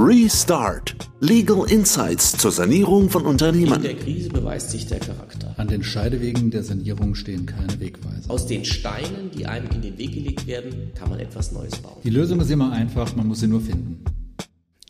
Restart. Legal Insights zur Sanierung von Unternehmen. In der Krise beweist sich der Charakter. An den Scheidewegen der Sanierung stehen keine Wegweiser. Aus den Steinen, die einem in den Weg gelegt werden, kann man etwas Neues bauen. Die Lösung ist immer einfach, man muss sie nur finden.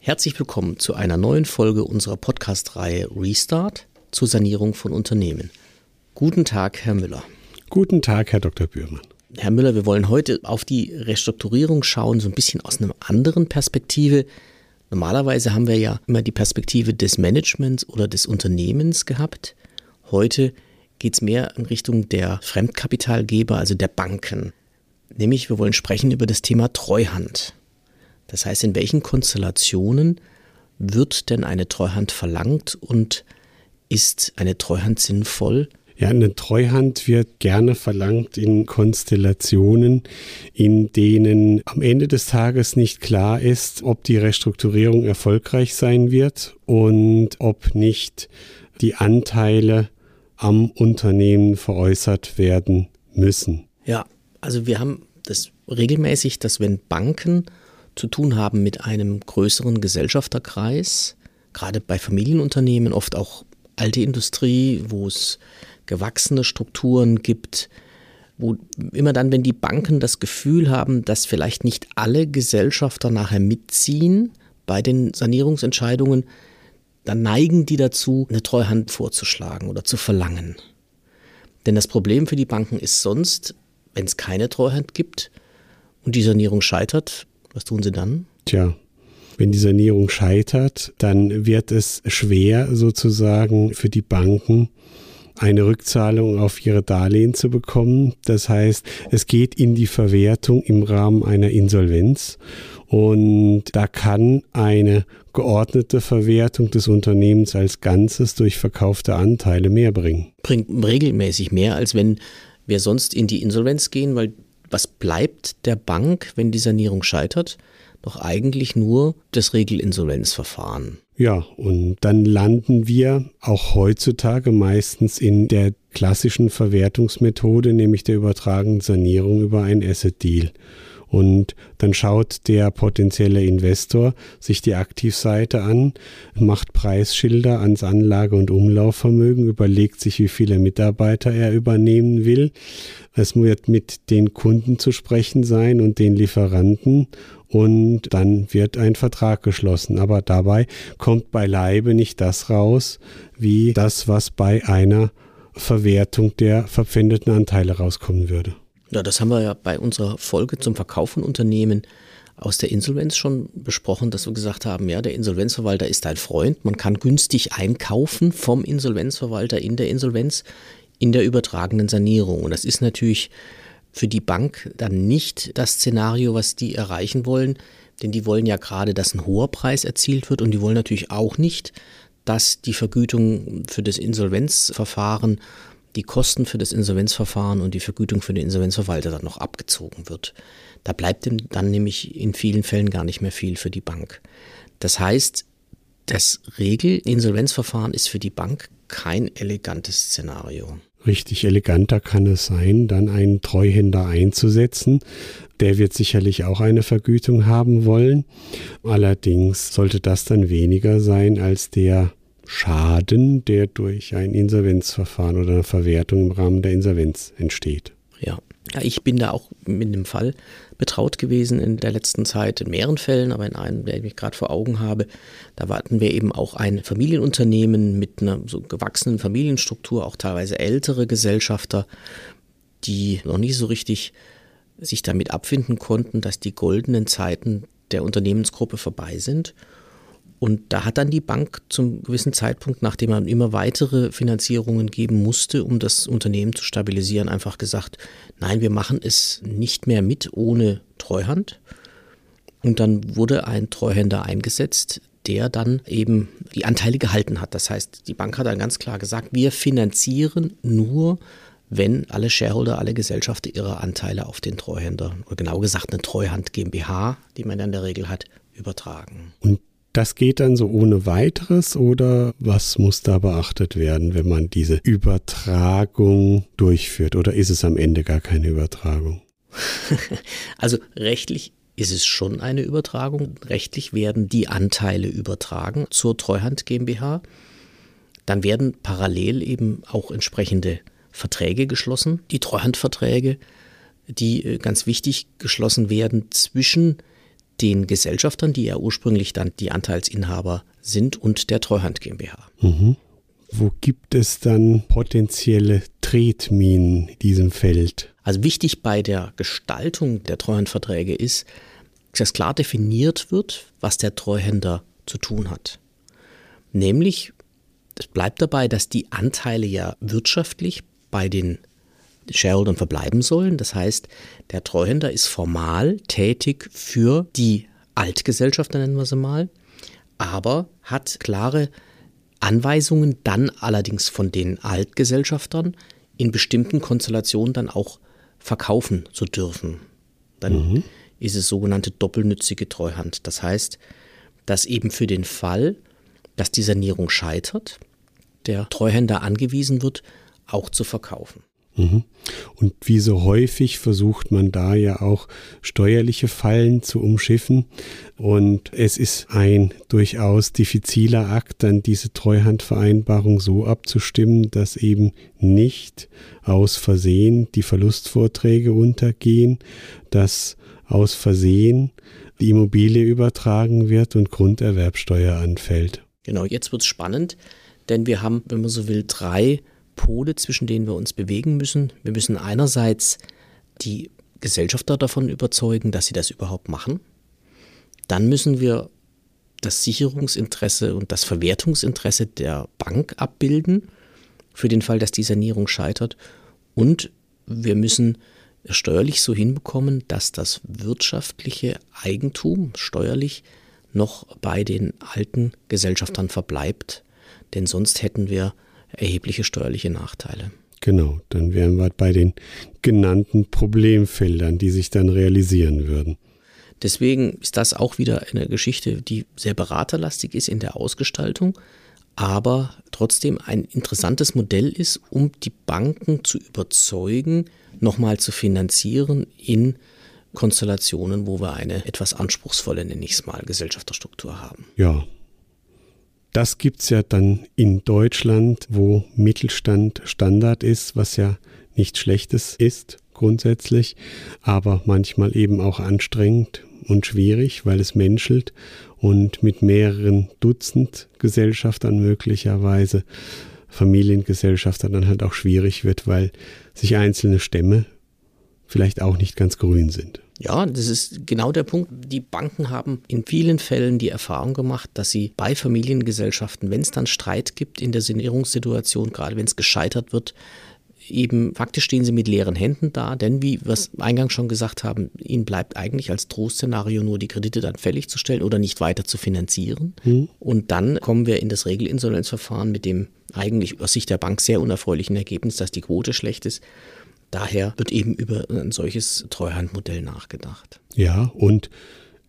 Herzlich willkommen zu einer neuen Folge unserer Podcast-Reihe Restart zur Sanierung von Unternehmen. Guten Tag, Herr Müller. Guten Tag, Herr Dr. Bührmann. Herr Müller, wir wollen heute auf die Restrukturierung schauen, so ein bisschen aus einer anderen Perspektive. Normalerweise haben wir ja immer die Perspektive des Managements oder des Unternehmens gehabt. Heute geht es mehr in Richtung der Fremdkapitalgeber, also der Banken. Nämlich, wir wollen sprechen über das Thema Treuhand. Das heißt, in welchen Konstellationen wird denn eine Treuhand verlangt und ist eine Treuhand sinnvoll? Ja, eine Treuhand wird gerne verlangt in Konstellationen, in denen am Ende des Tages nicht klar ist, ob die Restrukturierung erfolgreich sein wird und ob nicht die Anteile am Unternehmen veräußert werden müssen. Ja, also wir haben das regelmäßig, dass wenn Banken zu tun haben mit einem größeren Gesellschafterkreis, gerade bei Familienunternehmen, oft auch alte Industrie, wo es gewachsene Strukturen gibt, wo immer dann, wenn die Banken das Gefühl haben, dass vielleicht nicht alle Gesellschafter nachher mitziehen bei den Sanierungsentscheidungen, dann neigen die dazu, eine Treuhand vorzuschlagen oder zu verlangen. Denn das Problem für die Banken ist sonst, wenn es keine Treuhand gibt und die Sanierung scheitert, was tun sie dann? Tja, wenn die Sanierung scheitert, dann wird es schwer sozusagen für die Banken, eine Rückzahlung auf ihre Darlehen zu bekommen. Das heißt, es geht in die Verwertung im Rahmen einer Insolvenz und da kann eine geordnete Verwertung des Unternehmens als Ganzes durch verkaufte Anteile mehr bringen. Bringt regelmäßig mehr, als wenn wir sonst in die Insolvenz gehen, weil was bleibt der Bank, wenn die Sanierung scheitert? Doch eigentlich nur das Regelinsolvenzverfahren. Ja, und dann landen wir auch heutzutage meistens in der klassischen Verwertungsmethode, nämlich der übertragenen Sanierung über ein Asset Deal. Und dann schaut der potenzielle Investor sich die Aktivseite an, macht Preisschilder ans Anlage- und Umlaufvermögen, überlegt sich, wie viele Mitarbeiter er übernehmen will. Es wird mit den Kunden zu sprechen sein und den Lieferanten und dann wird ein Vertrag geschlossen. Aber dabei kommt beileibe nicht das raus, wie das, was bei einer Verwertung der verpfändeten Anteile rauskommen würde. Ja, das haben wir ja bei unserer Folge zum Verkauf von Unternehmen aus der Insolvenz schon besprochen, dass wir gesagt haben, ja, der Insolvenzverwalter ist ein Freund. Man kann günstig einkaufen vom Insolvenzverwalter in der Insolvenz in der übertragenen Sanierung. Und das ist natürlich für die Bank dann nicht das Szenario, was die erreichen wollen, denn die wollen ja gerade, dass ein hoher Preis erzielt wird und die wollen natürlich auch nicht, dass die Vergütung für das Insolvenzverfahren, die Kosten für das Insolvenzverfahren und die Vergütung für den Insolvenzverwalter dann noch abgezogen wird. Da bleibt dann nämlich in vielen Fällen gar nicht mehr viel für die Bank. Das heißt, das Regel-Insolvenzverfahren ist für die Bank kein elegantes Szenario richtig eleganter kann es sein, dann einen Treuhänder einzusetzen. Der wird sicherlich auch eine Vergütung haben wollen. Allerdings sollte das dann weniger sein als der Schaden, der durch ein Insolvenzverfahren oder eine Verwertung im Rahmen der Insolvenz entsteht. Ja, ja ich bin da auch mit dem Fall betraut gewesen in der letzten Zeit, in mehreren Fällen, aber in einem, der ich gerade vor Augen habe, da hatten wir eben auch ein Familienunternehmen mit einer so gewachsenen Familienstruktur, auch teilweise ältere Gesellschafter, die noch nicht so richtig sich damit abfinden konnten, dass die goldenen Zeiten der Unternehmensgruppe vorbei sind und da hat dann die Bank zum gewissen Zeitpunkt, nachdem man immer weitere Finanzierungen geben musste, um das Unternehmen zu stabilisieren, einfach gesagt, nein, wir machen es nicht mehr mit ohne Treuhand. Und dann wurde ein Treuhänder eingesetzt, der dann eben die Anteile gehalten hat. Das heißt, die Bank hat dann ganz klar gesagt, wir finanzieren nur, wenn alle Shareholder, alle Gesellschafter ihre Anteile auf den Treuhänder, oder genau gesagt eine Treuhand GmbH, die man in der Regel hat, übertragen. Und das geht dann so ohne weiteres oder was muss da beachtet werden, wenn man diese Übertragung durchführt oder ist es am Ende gar keine Übertragung? Also rechtlich ist es schon eine Übertragung. Rechtlich werden die Anteile übertragen zur Treuhand GmbH. Dann werden parallel eben auch entsprechende Verträge geschlossen, die Treuhandverträge, die äh, ganz wichtig geschlossen werden zwischen den Gesellschaftern, die ja ursprünglich dann die Anteilsinhaber sind, und der Treuhand GmbH. Mhm. Wo gibt es dann potenzielle Tretminen in diesem Feld? Also wichtig bei der Gestaltung der Treuhandverträge ist, dass klar definiert wird, was der Treuhänder zu tun hat. Nämlich, es bleibt dabei, dass die Anteile ja wirtschaftlich bei den Shareholdern verbleiben sollen. Das heißt, der Treuhänder ist formal tätig für die Altgesellschafter, nennen wir sie mal, aber hat klare Anweisungen dann allerdings von den Altgesellschaftern in bestimmten Konstellationen dann auch verkaufen zu dürfen. Dann mhm. ist es sogenannte doppelnützige Treuhand. Das heißt, dass eben für den Fall, dass die Sanierung scheitert, der Treuhänder angewiesen wird, auch zu verkaufen. Mhm. Und wie so häufig versucht man da ja auch steuerliche Fallen zu umschiffen. Und es ist ein durchaus diffiziler Akt, dann diese Treuhandvereinbarung so abzustimmen, dass eben nicht aus Versehen die Verlustvorträge untergehen, dass aus Versehen die Immobilie übertragen wird und Grunderwerbsteuer anfällt. Genau, jetzt wird es spannend, denn wir haben, wenn man so will, drei Pole, zwischen denen wir uns bewegen müssen. Wir müssen einerseits die Gesellschafter davon überzeugen, dass sie das überhaupt machen. Dann müssen wir das Sicherungsinteresse und das Verwertungsinteresse der Bank abbilden, für den Fall, dass die Sanierung scheitert. Und wir müssen steuerlich so hinbekommen, dass das wirtschaftliche Eigentum steuerlich noch bei den alten Gesellschaftern verbleibt. Denn sonst hätten wir erhebliche steuerliche Nachteile. Genau, dann wären wir bei den genannten Problemfeldern, die sich dann realisieren würden. Deswegen ist das auch wieder eine Geschichte, die sehr beraterlastig ist in der Ausgestaltung, aber trotzdem ein interessantes Modell ist, um die Banken zu überzeugen, nochmal zu finanzieren in Konstellationen, wo wir eine etwas anspruchsvolle, nenne ich es mal, Gesellschafterstruktur haben. Ja, das gibt es ja dann in Deutschland, wo Mittelstand Standard ist, was ja nichts Schlechtes ist grundsätzlich, aber manchmal eben auch anstrengend und schwierig, weil es menschelt und mit mehreren Dutzend Gesellschaftern möglicherweise Familiengesellschaftern dann halt auch schwierig wird, weil sich einzelne Stämme vielleicht auch nicht ganz grün sind. Ja, das ist genau der Punkt. Die Banken haben in vielen Fällen die Erfahrung gemacht, dass sie bei Familiengesellschaften, wenn es dann Streit gibt in der Sanierungssituation, gerade wenn es gescheitert wird, eben faktisch stehen sie mit leeren Händen da, denn wie wir es eingangs schon gesagt haben, ihnen bleibt eigentlich als Trostszenario nur die Kredite dann fällig zu stellen oder nicht weiter zu finanzieren. Mhm. Und dann kommen wir in das Regelinsolvenzverfahren mit dem eigentlich aus Sicht der Bank sehr unerfreulichen Ergebnis, dass die Quote schlecht ist. Daher wird eben über ein solches Treuhandmodell nachgedacht. Ja, und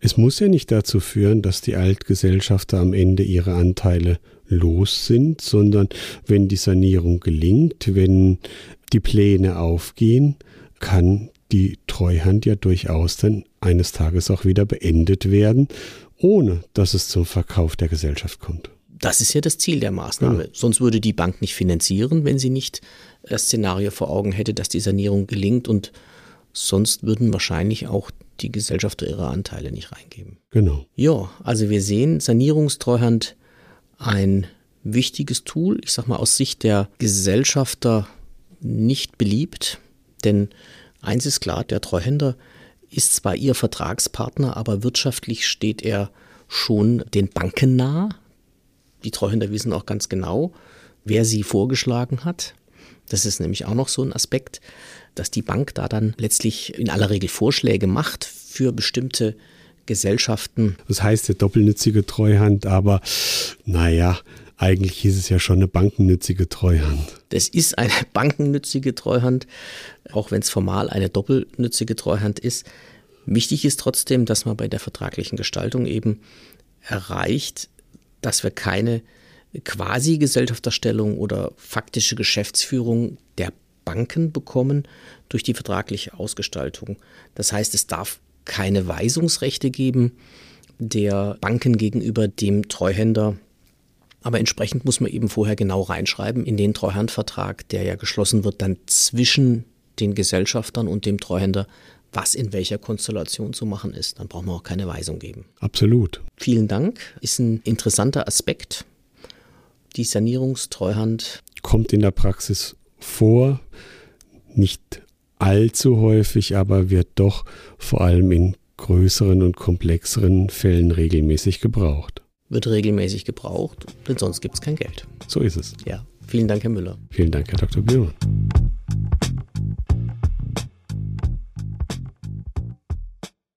es muss ja nicht dazu führen, dass die Altgesellschafter am Ende ihre Anteile los sind, sondern wenn die Sanierung gelingt, wenn die Pläne aufgehen, kann die Treuhand ja durchaus dann eines Tages auch wieder beendet werden, ohne dass es zum Verkauf der Gesellschaft kommt. Das ist ja das Ziel der Maßnahme. Ja. Sonst würde die Bank nicht finanzieren, wenn sie nicht das Szenario vor Augen hätte, dass die Sanierung gelingt und sonst würden wahrscheinlich auch die Gesellschafter ihre Anteile nicht reingeben. Genau. Ja, also wir sehen Sanierungstreuhand ein wichtiges Tool, ich sag mal aus Sicht der Gesellschafter nicht beliebt, denn eins ist klar, der Treuhänder ist zwar ihr Vertragspartner, aber wirtschaftlich steht er schon den Banken nah. Die Treuhänder wissen auch ganz genau, wer sie vorgeschlagen hat. Das ist nämlich auch noch so ein Aspekt, dass die Bank da dann letztlich in aller Regel Vorschläge macht für bestimmte Gesellschaften. Das heißt ja doppelnützige Treuhand, aber naja, eigentlich hieß es ja schon eine bankennützige Treuhand. Das ist eine bankennützige Treuhand, auch wenn es formal eine doppelnützige Treuhand ist. Wichtig ist trotzdem, dass man bei der vertraglichen Gestaltung eben erreicht, dass wir keine Quasi-Gesellschafterstellung oder faktische Geschäftsführung der Banken bekommen durch die vertragliche Ausgestaltung. Das heißt, es darf keine Weisungsrechte geben der Banken gegenüber dem Treuhänder. Aber entsprechend muss man eben vorher genau reinschreiben in den Treuhandvertrag, der ja geschlossen wird, dann zwischen den Gesellschaftern und dem Treuhänder, was in welcher Konstellation zu machen ist. Dann braucht man auch keine Weisung geben. Absolut. Vielen Dank. Ist ein interessanter Aspekt. Die Sanierungstreuhand kommt in der Praxis vor, nicht allzu häufig, aber wird doch vor allem in größeren und komplexeren Fällen regelmäßig gebraucht. Wird regelmäßig gebraucht, denn sonst gibt es kein Geld. So ist es. Ja. Vielen Dank, Herr Müller. Vielen Dank, Herr Dr. Biermann.